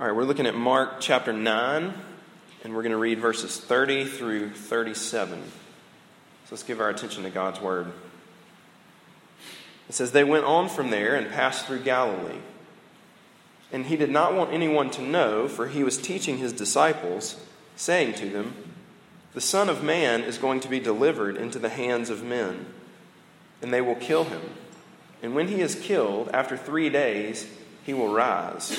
All right, we're looking at Mark chapter 9, and we're going to read verses 30 through 37. So let's give our attention to God's word. It says, They went on from there and passed through Galilee. And he did not want anyone to know, for he was teaching his disciples, saying to them, The Son of Man is going to be delivered into the hands of men, and they will kill him. And when he is killed, after three days, he will rise.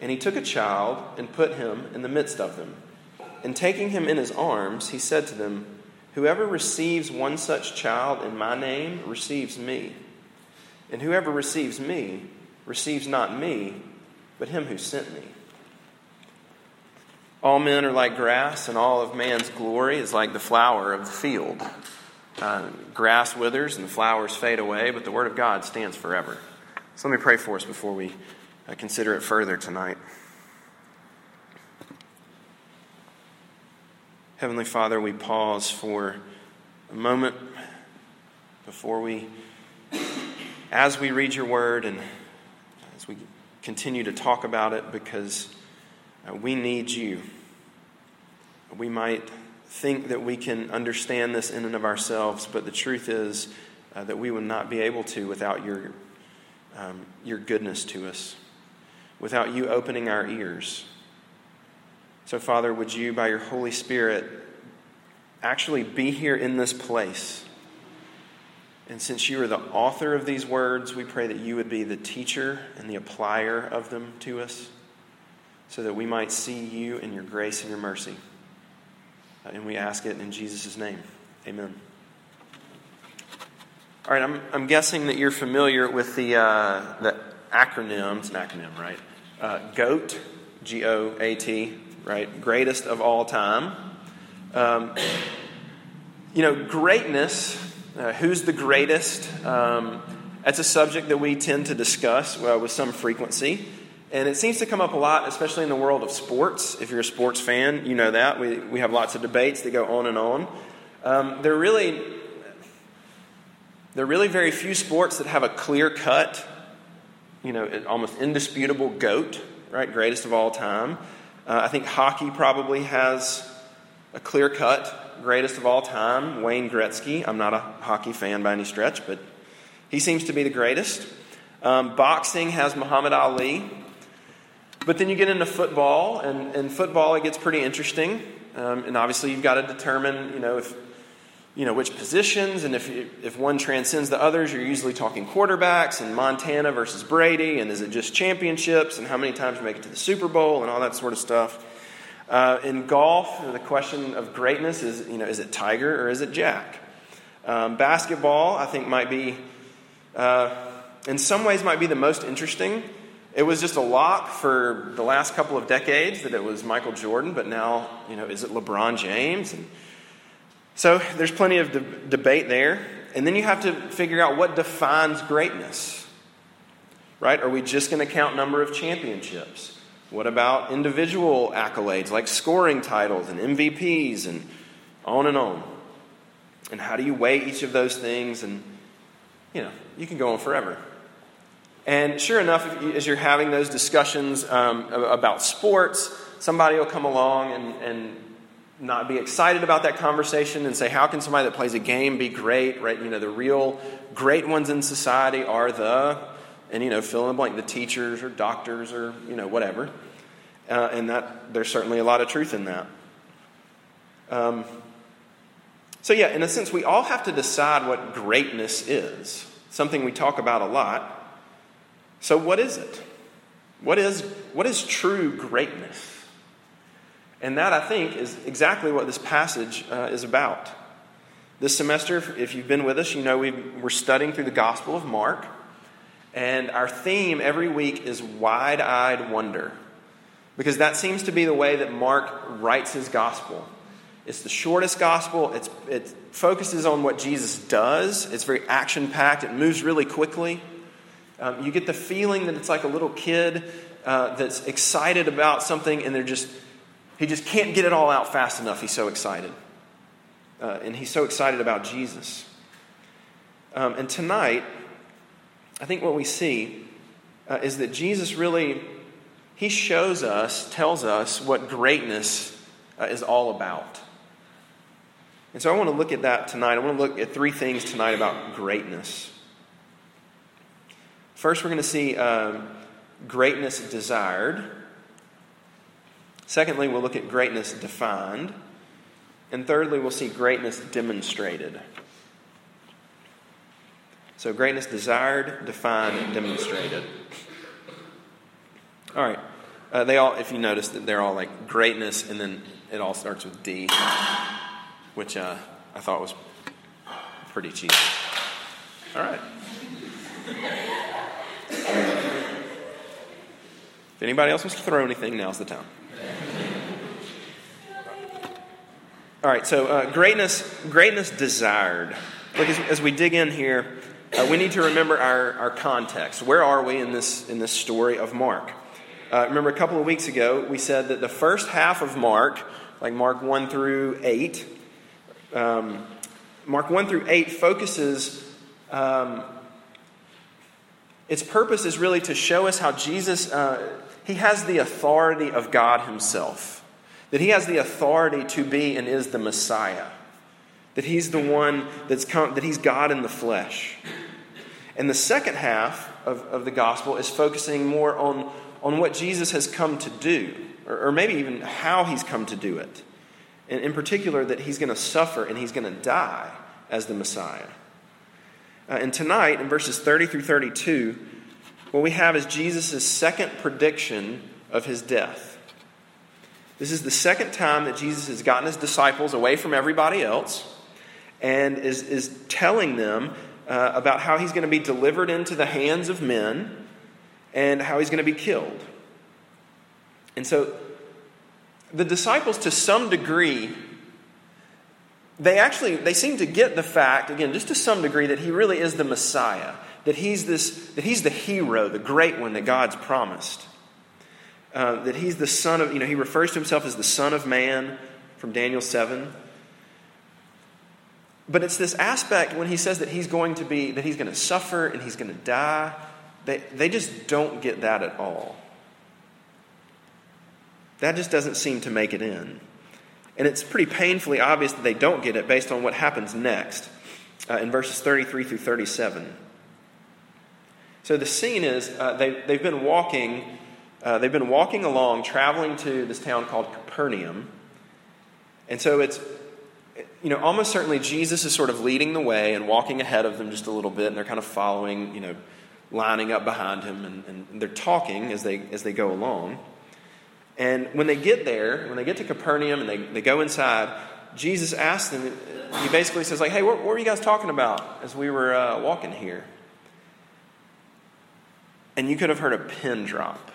And he took a child and put him in the midst of them. And taking him in his arms, he said to them, Whoever receives one such child in my name receives me. And whoever receives me receives not me, but him who sent me. All men are like grass, and all of man's glory is like the flower of the field. Uh, grass withers and the flowers fade away, but the word of God stands forever. So let me pray for us before we consider it further tonight. Heavenly Father, we pause for a moment before we, as we read your word and as we continue to talk about it, because uh, we need you. We might think that we can understand this in and of ourselves, but the truth is uh, that we would not be able to without your, um, your goodness to us without you opening our ears. So, Father, would you, by your Holy Spirit, actually be here in this place? And since you are the author of these words, we pray that you would be the teacher and the applier of them to us so that we might see you in your grace and your mercy. And we ask it in Jesus' name. Amen. All right, I'm, I'm guessing that you're familiar with the, uh, the acronym. It's an acronym, right? Uh, GOAT, G O A T, right? Greatest of all time. Um, you know, greatness, uh, who's the greatest? Um, that's a subject that we tend to discuss uh, with some frequency. And it seems to come up a lot, especially in the world of sports. If you're a sports fan, you know that. We, we have lots of debates that go on and on. Um, there, really, there are really very few sports that have a clear cut you know, almost indisputable GOAT, right? Greatest of all time. Uh, I think hockey probably has a clear cut greatest of all time, Wayne Gretzky. I'm not a hockey fan by any stretch, but he seems to be the greatest. Um, boxing has Muhammad Ali. But then you get into football, and, and football, it gets pretty interesting. Um, and obviously, you've got to determine, you know, if you know which positions and if if one transcends the others you're usually talking quarterbacks and montana versus brady and is it just championships and how many times you make it to the super bowl and all that sort of stuff. Uh, in golf the question of greatness is you know is it tiger or is it jack? Um, basketball i think might be uh, in some ways might be the most interesting. It was just a lock for the last couple of decades that it was michael jordan but now you know is it lebron james? And so there's plenty of de- debate there. And then you have to figure out what defines greatness. Right? Are we just going to count number of championships? What about individual accolades like scoring titles and MVPs and on and on? And how do you weigh each of those things? And, you know, you can go on forever. And sure enough, as you're having those discussions um, about sports, somebody will come along and, and not be excited about that conversation and say, how can somebody that plays a game be great, right? You know, the real great ones in society are the, and, you know, fill in the blank, the teachers or doctors or, you know, whatever. Uh, and that, there's certainly a lot of truth in that. Um, so, yeah, in a sense, we all have to decide what greatness is, something we talk about a lot. So, what is it? What is, what is true greatness? And that, I think, is exactly what this passage uh, is about. This semester, if you've been with us, you know we are studying through the Gospel of Mark. And our theme every week is wide eyed wonder. because that seems to be the way that Mark writes his gospel. It's the shortest gospel. It's, it focuses on what Jesus does. It's very action packed. It moves really quickly. Um, you get the feeling that it's like a little kid uh, that's excited about something and they're just, he just can't get it all out fast enough. He's so excited. Uh, and he's so excited about Jesus. Um, and tonight, I think what we see uh, is that Jesus really, he shows us, tells us what greatness uh, is all about. And so I want to look at that tonight. I want to look at three things tonight about greatness. First, we're going to see um, greatness desired. Secondly, we'll look at greatness defined. And thirdly, we'll see greatness demonstrated. So, greatness desired, defined, demonstrated. All right. Uh, they all, if you notice, that they're all like greatness, and then it all starts with D, which uh, I thought was pretty cheesy. All right. If anybody else wants to throw anything, now's the time. All right, so uh, greatness, greatness desired. Look, as, as we dig in here, uh, we need to remember our, our context. Where are we in this, in this story of Mark? Uh, remember, a couple of weeks ago, we said that the first half of Mark, like Mark 1 through 8, um, Mark 1 through 8 focuses um, its purpose is really to show us how Jesus, uh, he has the authority of God himself. That he has the authority to be and is the Messiah. That he's the one that's come, that he's God in the flesh. And the second half of, of the gospel is focusing more on, on what Jesus has come to do, or, or maybe even how he's come to do it. And in particular, that he's going to suffer and he's going to die as the Messiah. Uh, and tonight, in verses 30 through 32, what we have is Jesus' second prediction of his death. This is the second time that Jesus has gotten his disciples away from everybody else and is, is telling them uh, about how he's going to be delivered into the hands of men and how he's going to be killed. And so the disciples, to some degree, they actually they seem to get the fact again just to some degree that he really is the messiah that he's this that he's the hero the great one that god's promised uh, that he's the son of you know he refers to himself as the son of man from daniel 7 but it's this aspect when he says that he's going to be that he's going to suffer and he's going to die they, they just don't get that at all that just doesn't seem to make it in and it's pretty painfully obvious that they don't get it based on what happens next uh, in verses 33 through 37. So the scene is uh, they, they've been walking. Uh, they've been walking along, traveling to this town called Capernaum. And so it's, you know, almost certainly Jesus is sort of leading the way and walking ahead of them just a little bit, and they're kind of following, you know, lining up behind him, and, and they're talking as they, as they go along. And when they get there, when they get to Capernaum and they, they go inside, Jesus asks them, he basically says, like, hey, what, what were you guys talking about as we were uh, walking here? And you could have heard a pin drop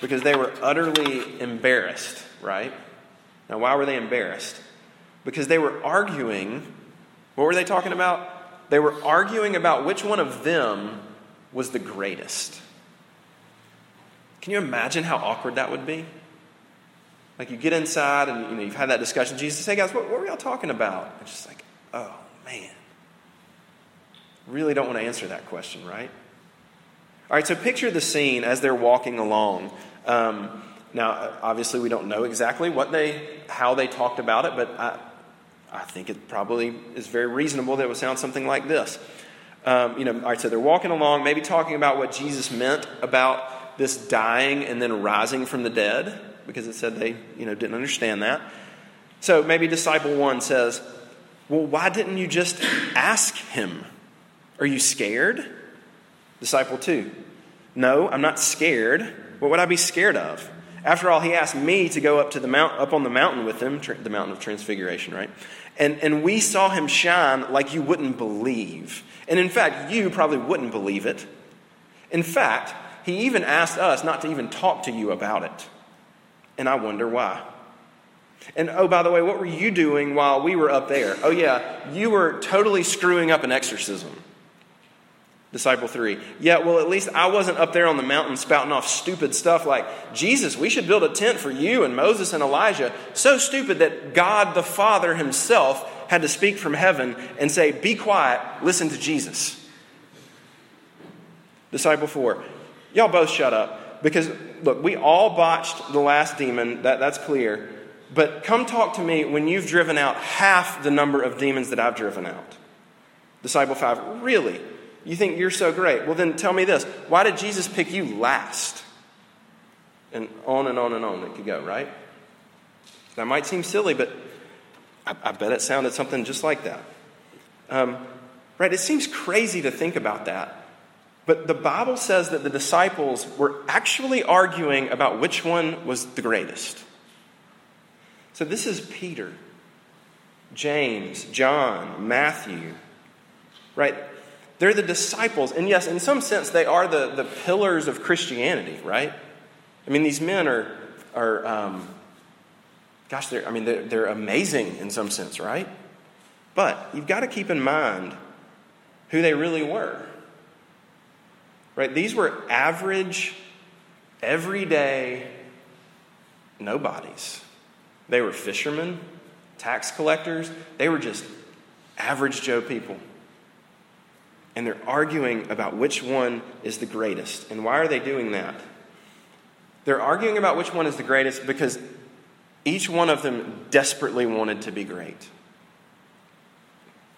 because they were utterly embarrassed, right? Now, why were they embarrassed? Because they were arguing. What were they talking about? They were arguing about which one of them was the greatest. Can you imagine how awkward that would be? Like you get inside and you know you've had that discussion. Jesus "Hey guys, what, what were y'all talking about?" And just like, "Oh man, really don't want to answer that question, right?" All right, so picture the scene as they're walking along. Um, now, obviously, we don't know exactly what they, how they talked about it, but I, I think it probably is very reasonable that it would sound something like this. Um, you know, all right, so they're walking along, maybe talking about what Jesus meant about this dying and then rising from the dead because it said they you know didn't understand that so maybe disciple one says well why didn't you just ask him are you scared disciple two no i'm not scared what would i be scared of after all he asked me to go up to the mount up on the mountain with him the mountain of transfiguration right and and we saw him shine like you wouldn't believe and in fact you probably wouldn't believe it in fact he even asked us not to even talk to you about it. And I wonder why. And oh, by the way, what were you doing while we were up there? Oh, yeah, you were totally screwing up an exorcism. Disciple three. Yeah, well, at least I wasn't up there on the mountain spouting off stupid stuff like, Jesus, we should build a tent for you and Moses and Elijah. So stupid that God the Father himself had to speak from heaven and say, Be quiet, listen to Jesus. Disciple four. Y'all both shut up. Because, look, we all botched the last demon, that, that's clear. But come talk to me when you've driven out half the number of demons that I've driven out. Disciple 5, really? You think you're so great? Well, then tell me this why did Jesus pick you last? And on and on and on it could go, right? That might seem silly, but I, I bet it sounded something just like that. Um, right? It seems crazy to think about that. But the Bible says that the disciples were actually arguing about which one was the greatest. So this is Peter, James, John, Matthew, right? They're the disciples. And yes, in some sense, they are the, the pillars of Christianity, right? I mean, these men are, are um, gosh, they're, I mean, they're, they're amazing in some sense, right? But you've got to keep in mind who they really were. Right? These were average, everyday nobodies. They were fishermen, tax collectors. They were just average Joe people. And they're arguing about which one is the greatest. And why are they doing that? They're arguing about which one is the greatest because each one of them desperately wanted to be great.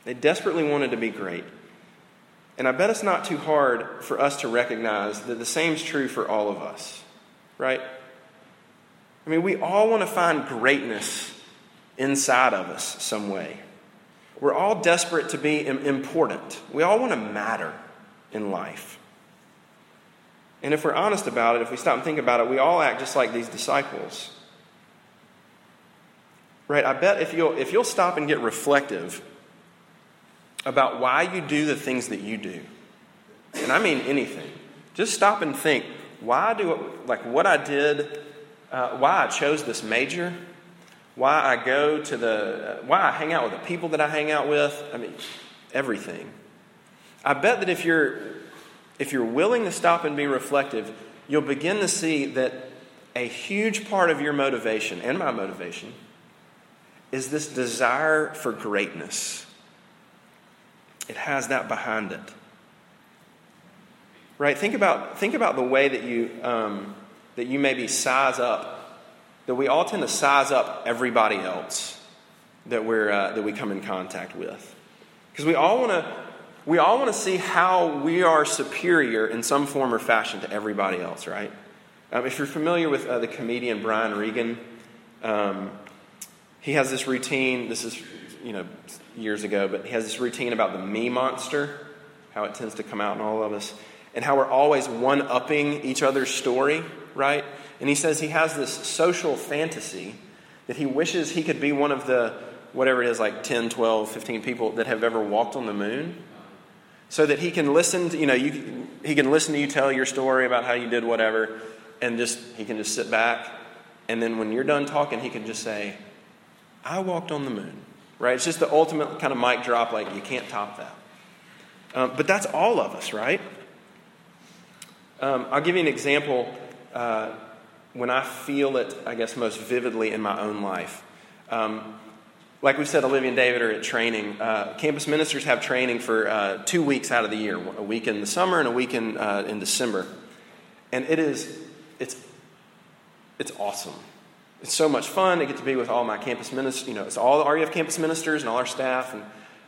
They desperately wanted to be great. And I bet it's not too hard for us to recognize that the same is true for all of us, right? I mean, we all want to find greatness inside of us some way. We're all desperate to be important. We all want to matter in life. And if we're honest about it, if we stop and think about it, we all act just like these disciples. Right? I bet if you'll, if you'll stop and get reflective about why you do the things that you do, and I mean anything, just stop and think why do, like, what I did uh, why I chose this major, why I go to the, why I hang out with the people that I hang out with. I mean, everything. I bet that if you're, if you're willing to stop and be reflective, you'll begin to see that a huge part of your motivation and my motivation is this desire for greatness. It has that behind it. Right? Think about, think about the way that you, um, that you maybe size up, that we all tend to size up everybody else that, we're, uh, that we come in contact with. Because we all want to. We all want to see how we are superior in some form or fashion to everybody else, right? Um, if you're familiar with uh, the comedian Brian Regan, um, he has this routine. This is, you know, years ago, but he has this routine about the me monster, how it tends to come out in all of us, and how we're always one upping each other's story right? And he says he has this social fantasy that he wishes he could be one of the, whatever it is, like 10, 12, 15 people that have ever walked on the moon. So that he can listen to, you know, you, he can listen to you tell your story about how you did whatever, and just, he can just sit back. And then when you're done talking, he can just say, I walked on the moon, right? It's just the ultimate kind of mic drop, like you can't top that. Um, but that's all of us, right? Um, I'll give you an example uh, when I feel it, I guess, most vividly in my own life. Um, like we said, Olivia and David are at training. Uh, campus ministers have training for uh, two weeks out of the year a week in the summer and a week in, uh, in December. And it is, it's, it's awesome. It's so much fun to get to be with all my campus ministers. You know, it's all the RUF campus ministers and all our staff. And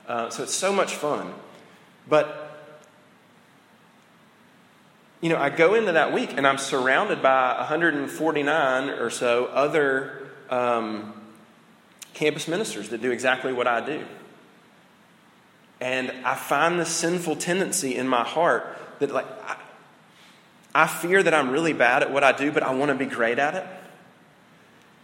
uh, so it's so much fun. But you know, I go into that week and I'm surrounded by 149 or so other um, campus ministers that do exactly what I do. And I find this sinful tendency in my heart that, like, I, I fear that I'm really bad at what I do, but I want to be great at it.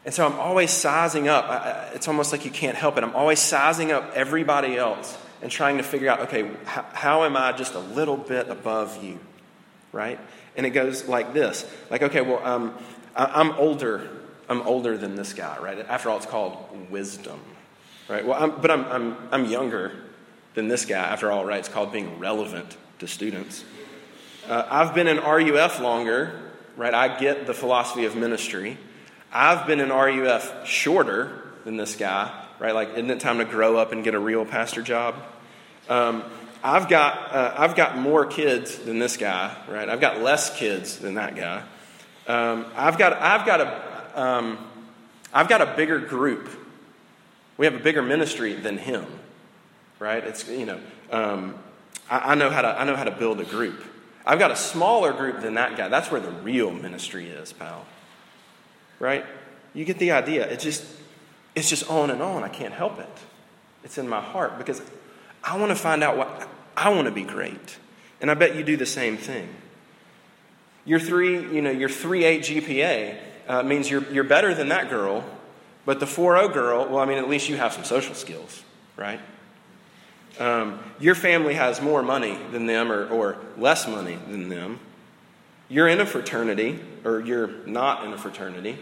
And so I'm always sizing up. I, it's almost like you can't help it. I'm always sizing up everybody else and trying to figure out okay, how, how am I just a little bit above you? Right? And it goes like this like, okay, well, um, I, I'm older. I'm older than this guy, right? After all, it's called wisdom, right? Well, I'm, but I'm, I'm, I'm younger than this guy. After all, right? It's called being relevant to students. Uh, I've been in RUF longer, right? I get the philosophy of ministry. I've been in RUF shorter than this guy, right? Like, isn't it time to grow up and get a real pastor job? Um, I've got, uh, I've got more kids than this guy, right? I've got less kids than that guy. Um, I've, got, I've, got a, um, I've got a bigger group. We have a bigger ministry than him, right? It's, you know, um, I, I, know how to, I know how to build a group. I've got a smaller group than that guy. That's where the real ministry is, pal. Right? You get the idea. It's just, it's just on and on. I can't help it. It's in my heart because I want to find out what I want to be great. And I bet you do the same thing. Your three, you know, your 3.8 GPA uh, means you're, you're better than that girl, but the 4.0 girl, well, I mean, at least you have some social skills, right? Um, your family has more money than them or, or less money than them. You're in a fraternity or you're not in a fraternity.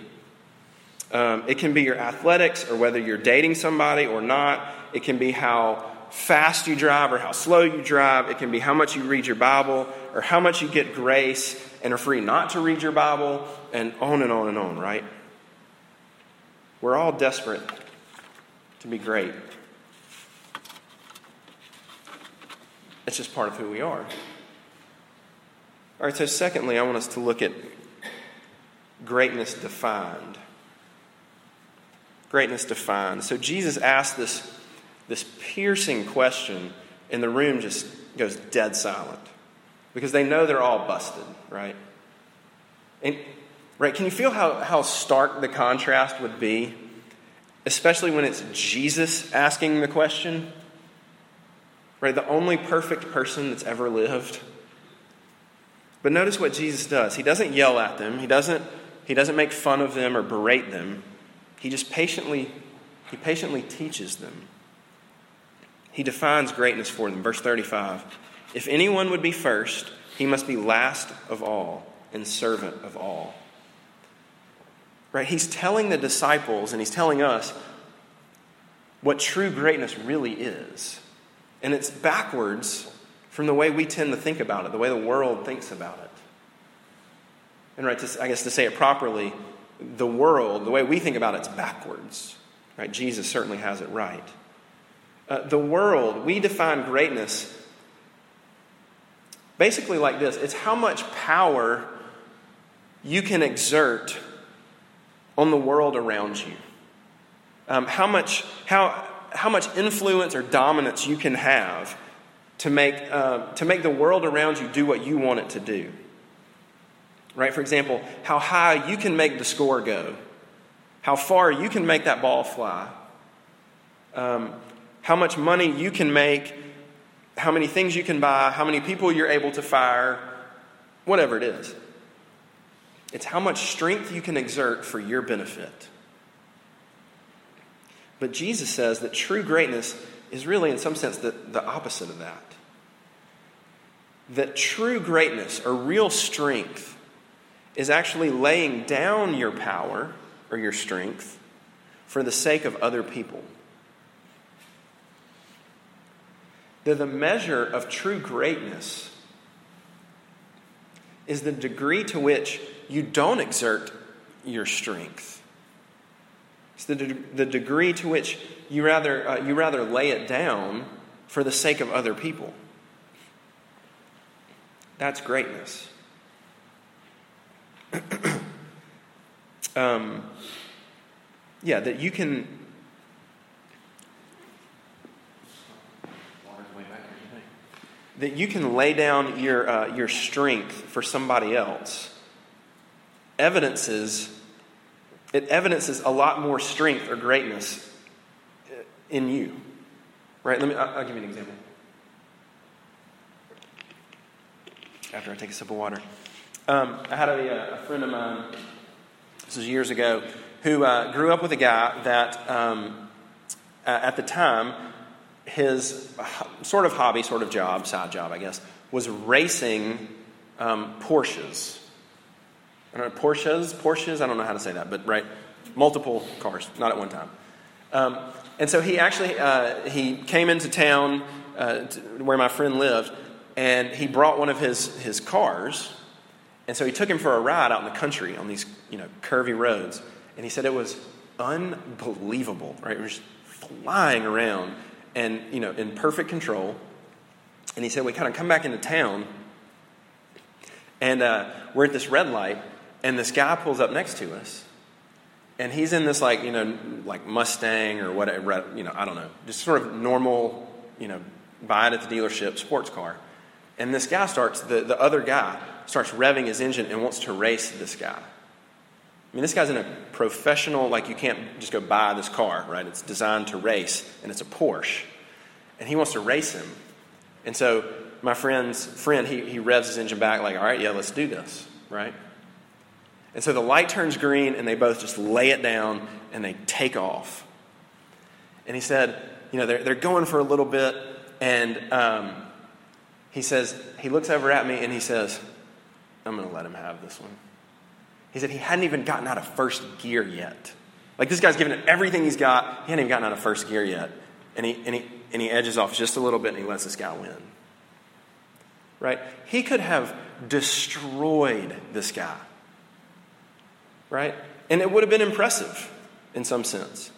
Um, it can be your athletics or whether you're dating somebody or not. It can be how fast you drive or how slow you drive. It can be how much you read your Bible or how much you get grace and are free not to read your Bible and on and on and on, right? We're all desperate to be great. It's just part of who we are. All right, so secondly, I want us to look at greatness defined. Greatness defined. So Jesus asked this, this piercing question, and the room just goes dead silent because they know they're all busted, right? And, right, can you feel how, how stark the contrast would be? Especially when it's Jesus asking the question? right? The only perfect person that's ever lived. But notice what Jesus does. He doesn't yell at them. He doesn't, he doesn't make fun of them or berate them. He just patiently, he patiently teaches them. He defines greatness for them. Verse 35. If anyone would be first, he must be last of all and servant of all. Right? He's telling the disciples and he's telling us what true greatness really is. And it's backwards from the way we tend to think about it, the way the world thinks about it. And right, to, I guess to say it properly, the world, the way we think about it's backwards. Right? Jesus certainly has it right. Uh, the world, we define greatness basically like this it's how much power you can exert on the world around you. Um, how much, how, how much influence or dominance you can have to make, uh, to make the world around you do what you want it to do. Right? For example, how high you can make the score go, how far you can make that ball fly, um, how much money you can make, how many things you can buy, how many people you're able to fire, whatever it is. It's how much strength you can exert for your benefit. But Jesus says that true greatness is really, in some sense, the, the opposite of that. That true greatness or real strength is actually laying down your power or your strength for the sake of other people. That the measure of true greatness is the degree to which you don't exert your strength it's the, de- the degree to which you rather, uh, you rather lay it down for the sake of other people. That's greatness. um, yeah, that you can. That you can lay down your, uh, your strength for somebody else evidences it evidences a lot more strength or greatness in you. Right? Let me, I'll, give you an example. After I take a sip of water. Um, I had a, a, friend of mine, this was years ago, who uh, grew up with a guy that um, at the time, his sort of hobby, sort of job, side job, I guess, was racing um, Porsches. I don't know, Porsches, Porsches, I don't know how to say that, but right, multiple cars, not at one time. Um, and so he actually, uh, he came into town uh, to where my friend lived, and he brought one of his, his cars, and so he took him for a ride out in the country on these, you know, curvy roads, and he said it was unbelievable, right? It was just flying around and, you know, in perfect control. And he said, we kind of come back into town, and uh, we're at this red light, and this guy pulls up next to us, and he's in this like you know like Mustang or whatever you know I don't know just sort of normal you know buy it at the dealership sports car, and this guy starts the the other guy starts revving his engine and wants to race this guy. I mean, this guy's in a professional, like, you can't just go buy this car, right? It's designed to race, and it's a Porsche. And he wants to race him. And so my friend's friend, he, he revs his engine back, like, all right, yeah, let's do this, right? And so the light turns green, and they both just lay it down and they take off. And he said, you know, they're, they're going for a little bit, and um, he says, he looks over at me and he says, I'm going to let him have this one. He said he hadn't even gotten out of first gear yet. Like this guy's given it everything he's got. He hadn't even gotten out of first gear yet. And he, and he, and he edges off just a little bit and he lets this guy win. Right? He could have destroyed this guy. Right? And it would have been impressive in some sense.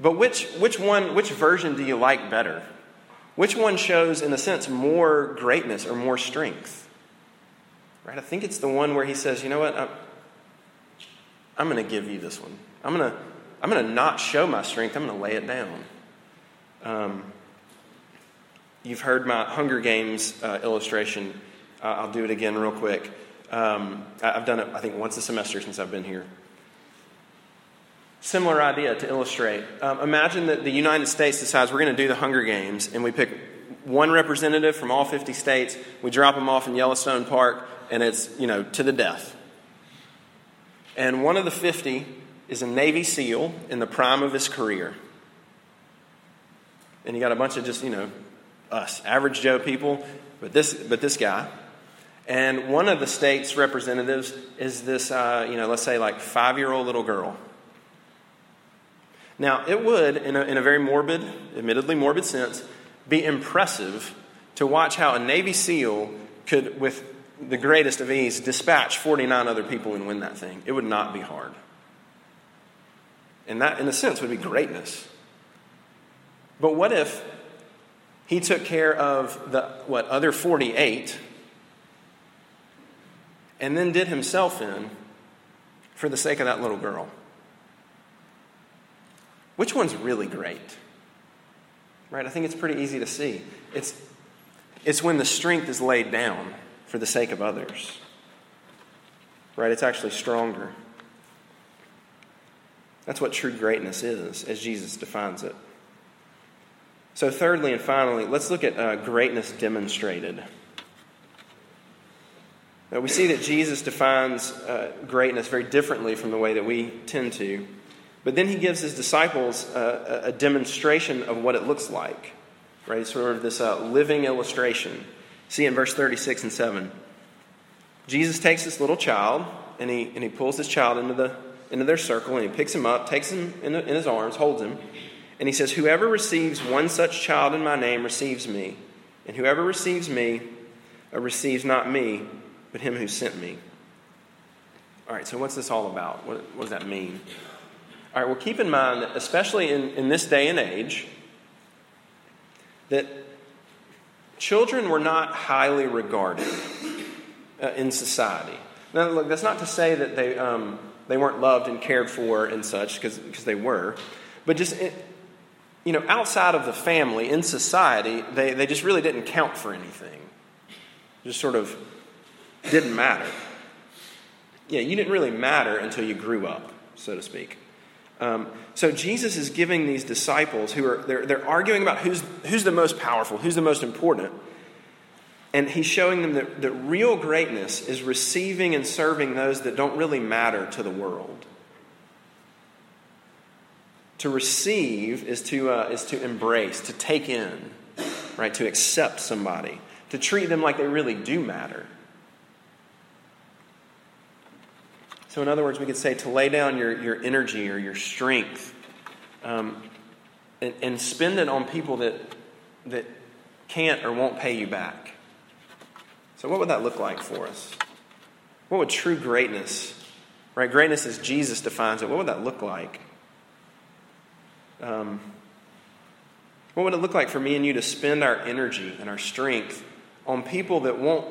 But which, which one, which version do you like better? Which one shows, in a sense, more greatness or more strength? Right? I think it's the one where he says, you know what? I'm, I'm going to give you this one. I'm going to, I'm going to not show my strength. I'm going to lay it down. Um, you've heard my Hunger Games uh, illustration. Uh, I'll do it again real quick. Um, I've done it, I think, once a semester since I've been here. Similar idea to illustrate. Um, imagine that the United States decides we're going to do the Hunger Games, and we pick one representative from all 50 states. We drop them off in Yellowstone Park, and it's, you know, to the death. And one of the 50 is a Navy SEAL in the prime of his career. And you got a bunch of just, you know, us, average Joe people, but this, but this guy. And one of the state's representatives is this, uh, you know, let's say like five year old little girl. Now, it would, in a, in a very morbid, admittedly morbid sense, be impressive to watch how a Navy SEAL could, with the greatest of ease, dispatch 49 other people and win that thing. It would not be hard. And that, in a sense, would be greatness. But what if he took care of the, what, other 48 and then did himself in for the sake of that little girl? Which one's really great? Right? I think it's pretty easy to see. It's, it's when the strength is laid down for the sake of others. Right? It's actually stronger. That's what true greatness is, as Jesus defines it. So, thirdly and finally, let's look at uh, greatness demonstrated. Now, we see that Jesus defines uh, greatness very differently from the way that we tend to. But then he gives his disciples uh, a demonstration of what it looks like, right? Sort of this uh, living illustration. See in verse 36 and 7. Jesus takes this little child and he, and he pulls this child into, the, into their circle and he picks him up, takes him in, the, in his arms, holds him, and he says, Whoever receives one such child in my name receives me, and whoever receives me uh, receives not me, but him who sent me. All right, so what's this all about? What, what does that mean? All right, well, keep in mind that, especially in, in this day and age, that children were not highly regarded uh, in society. Now, look, that's not to say that they, um, they weren't loved and cared for and such, because they were. But just, you know, outside of the family, in society, they, they just really didn't count for anything. Just sort of didn't matter. Yeah, you didn't really matter until you grew up, so to speak. Um, so Jesus is giving these disciples who are they're, they're arguing about who's who's the most powerful, who's the most important, and he's showing them that, that real greatness is receiving and serving those that don't really matter to the world. To receive is to uh, is to embrace, to take in, right? To accept somebody, to treat them like they really do matter. So, in other words, we could say to lay down your, your energy or your strength um, and, and spend it on people that, that can't or won't pay you back. So, what would that look like for us? What would true greatness, right? Greatness as Jesus defines it, what would that look like? Um, what would it look like for me and you to spend our energy and our strength on people that won't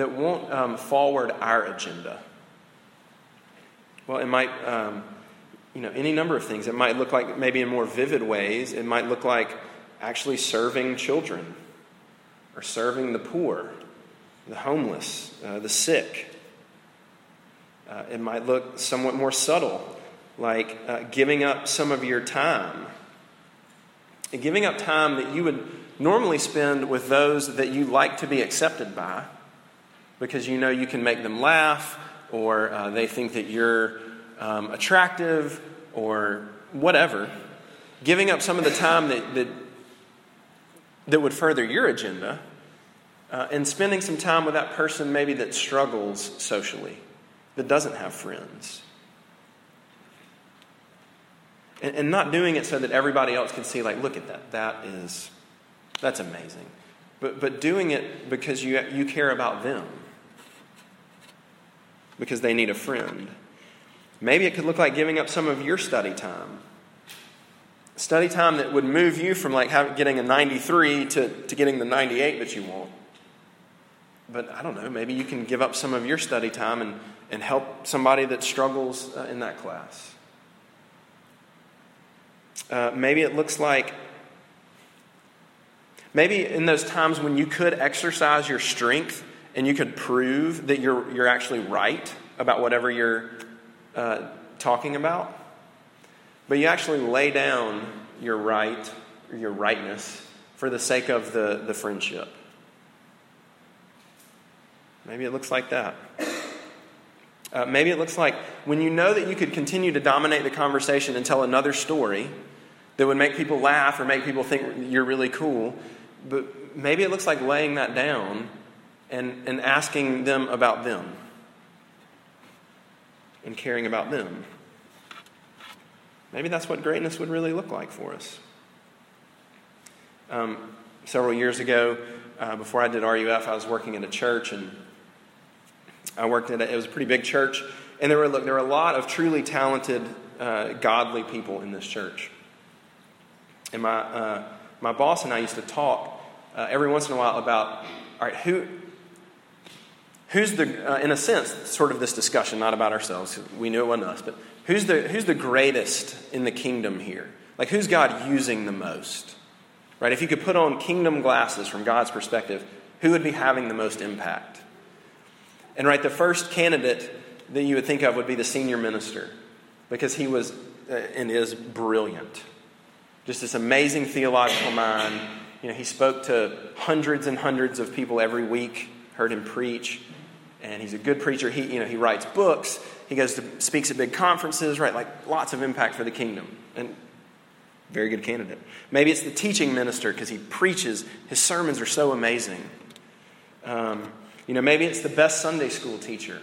that won't um, forward our agenda? Well, it might, um, you know, any number of things. It might look like maybe in more vivid ways. It might look like actually serving children or serving the poor, the homeless, uh, the sick. Uh, it might look somewhat more subtle, like uh, giving up some of your time. And giving up time that you would normally spend with those that you like to be accepted by because you know you can make them laugh or uh, they think that you're um, attractive or whatever. Giving up some of the time that, that that would further your agenda, uh, and spending some time with that person maybe that struggles socially, that doesn't have friends. And, and not doing it so that everybody else can see, like, look at that. That is, that's amazing. But, but doing it because you, you care about them, because they need a friend. Maybe it could look like giving up some of your study time study time that would move you from like getting a 93 to, to getting the 98 that you want. But I don't know, maybe you can give up some of your study time and, and help somebody that struggles uh, in that class. Uh, maybe it looks like, maybe in those times when you could exercise your strength and you could prove that you're, you're actually right about whatever you're uh, talking about, but you actually lay down your right, your rightness, for the sake of the, the friendship. Maybe it looks like that. Uh, maybe it looks like when you know that you could continue to dominate the conversation and tell another story that would make people laugh or make people think you're really cool, but maybe it looks like laying that down and, and asking them about them and caring about them. Maybe that's what greatness would really look like for us. Um, several years ago, uh, before I did RUF, I was working in a church, and I worked at a, it was a pretty big church, and there were look, there were a lot of truly talented, uh, godly people in this church. And my uh, my boss and I used to talk uh, every once in a while about all right who who's the uh, in a sense sort of this discussion not about ourselves we knew it wasn't us but Who's the, who's the greatest in the kingdom here? Like, who's God using the most? Right? If you could put on kingdom glasses from God's perspective, who would be having the most impact? And right, the first candidate that you would think of would be the senior minister, because he was uh, and is brilliant. Just this amazing theological mind. You know, he spoke to hundreds and hundreds of people every week, heard him preach, and he's a good preacher. He, you know, he writes books. He goes to speaks at big conferences, right? Like lots of impact for the kingdom. And very good candidate. Maybe it's the teaching minister because he preaches. His sermons are so amazing. Um, you know, maybe it's the best Sunday school teacher.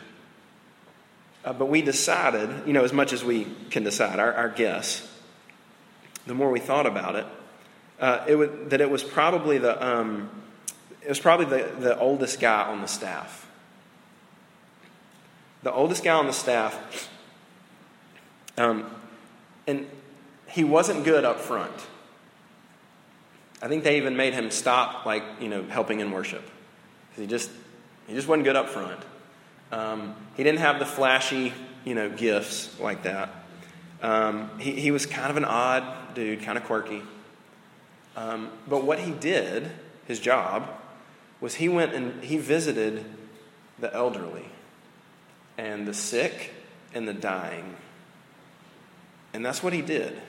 Uh, but we decided, you know, as much as we can decide, our, our guess, the more we thought about it, uh, it would, that it was probably the um, it was probably the, the oldest guy on the staff the oldest guy on the staff. Um, and he wasn't good up front. I think they even made him stop, like, you know, helping in worship. He just, he just wasn't good up front. Um, he didn't have the flashy, you know, gifts like that. Um, he, he was kind of an odd dude, kind of quirky. Um, but what he did, his job, was he went and he visited the elderly and the sick and the dying. And that's what he did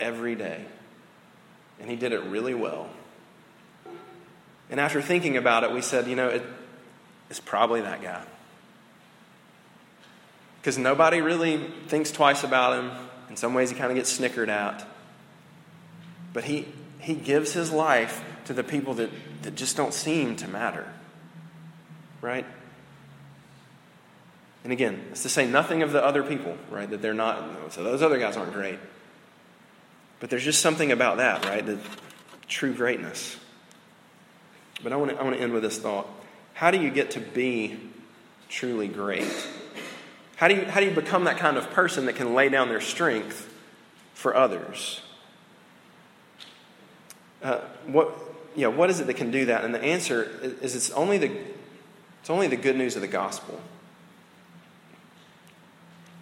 every day. And he did it really well. And after thinking about it, we said, you know, it, it's probably that guy. Because nobody really thinks twice about him. In some ways, he kind of gets snickered at. But he, he gives his life to the people that, that just don't seem to matter. Right? And again, it's to say nothing of the other people, right? That they're not, so those other guys aren't great. But there's just something about that, right? The true greatness. But I want to, I want to end with this thought. How do you get to be truly great? How do, you, how do you become that kind of person that can lay down their strength for others? Uh, what, yeah, what is it that can do that? And the answer is it's only the, it's only the good news of the gospel.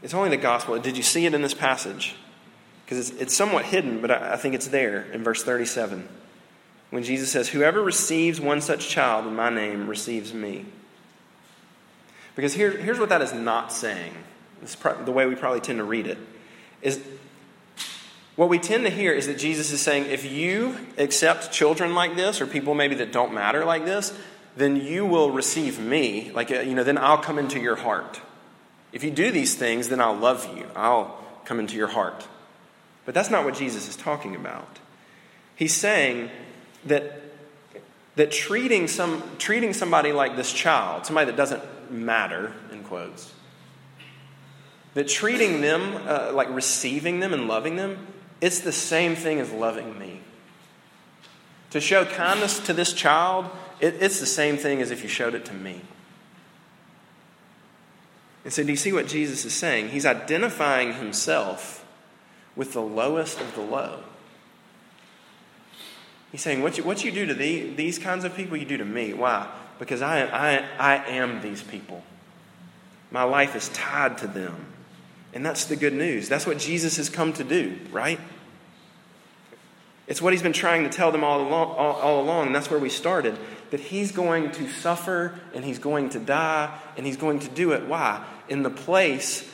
It's only the gospel. Did you see it in this passage? Because it's, it's somewhat hidden, but I, I think it's there in verse 37. When Jesus says, Whoever receives one such child in my name receives me. Because here, here's what that is not saying. This the way we probably tend to read it is what we tend to hear is that Jesus is saying, if you accept children like this, or people maybe that don't matter like this, then you will receive me. Like, uh, you know, then I'll come into your heart. If you do these things, then I'll love you. I'll come into your heart. But that's not what Jesus is talking about. He's saying that, that treating, some, treating somebody like this child, somebody that doesn't matter, in quotes, that treating them, uh, like receiving them and loving them, it's the same thing as loving me. To show kindness to this child, it, it's the same thing as if you showed it to me. And so, do you see what Jesus is saying? He's identifying himself with the lowest of the low. He's saying, What you, what you do to the, these kinds of people, you do to me. Why? Because I, I, I am these people. My life is tied to them. And that's the good news. That's what Jesus has come to do, right? It's what he's been trying to tell them all along, all, all along, and that's where we started. That he's going to suffer and he's going to die and he's going to do it. Why? In the place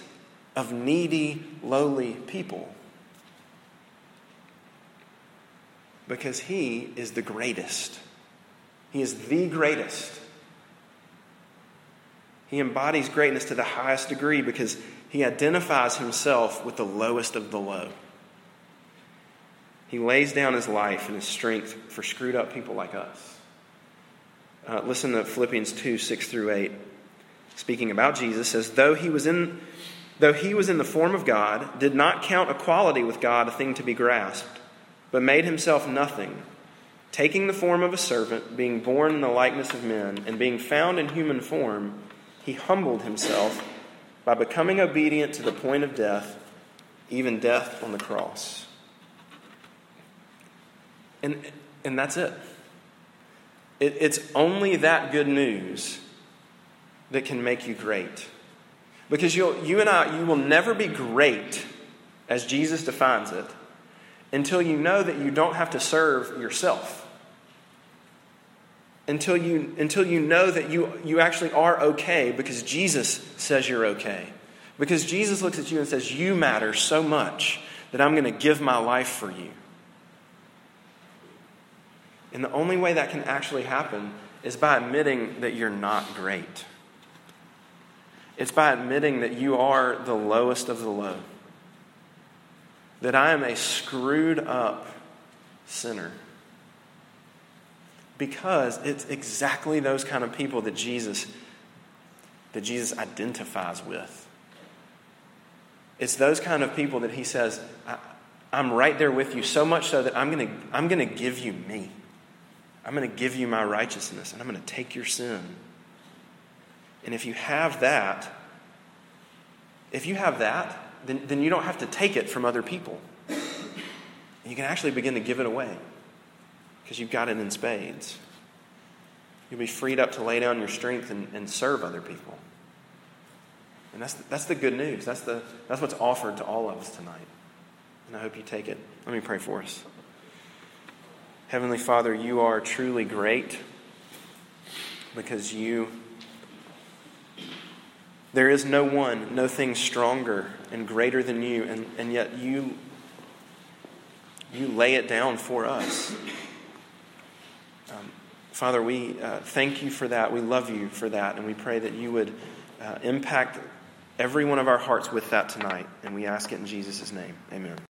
of needy, lowly people. Because he is the greatest. He is the greatest. He embodies greatness to the highest degree because he identifies himself with the lowest of the low. He lays down his life and his strength for screwed up people like us. Uh, listen to Philippians 2 6 through 8. Speaking about Jesus, says, though he, was in, though he was in the form of God, did not count equality with God a thing to be grasped, but made himself nothing, taking the form of a servant, being born in the likeness of men, and being found in human form, he humbled himself by becoming obedient to the point of death, even death on the cross. And, and that's it. it. It's only that good news that can make you great. Because you'll, you and I, you will never be great as Jesus defines it until you know that you don't have to serve yourself. Until you, until you know that you, you actually are okay because Jesus says you're okay. Because Jesus looks at you and says, You matter so much that I'm going to give my life for you. And the only way that can actually happen is by admitting that you're not great. It's by admitting that you are the lowest of the low. That I am a screwed up sinner. Because it's exactly those kind of people that Jesus that Jesus identifies with. It's those kind of people that he says, I'm right there with you, so much so that I'm going to I'm going to give you me. I'm going to give you my righteousness and I'm going to take your sin. And if you have that, if you have that, then, then you don't have to take it from other people. You can actually begin to give it away because you've got it in spades. You'll be freed up to lay down your strength and, and serve other people. And that's the, that's the good news. That's, the, that's what's offered to all of us tonight. And I hope you take it. Let me pray for us. Heavenly Father, you are truly great because you, there is no one, no thing stronger and greater than you, and, and yet you, you lay it down for us. Um, Father, we uh, thank you for that. We love you for that, and we pray that you would uh, impact every one of our hearts with that tonight. And we ask it in Jesus' name. Amen.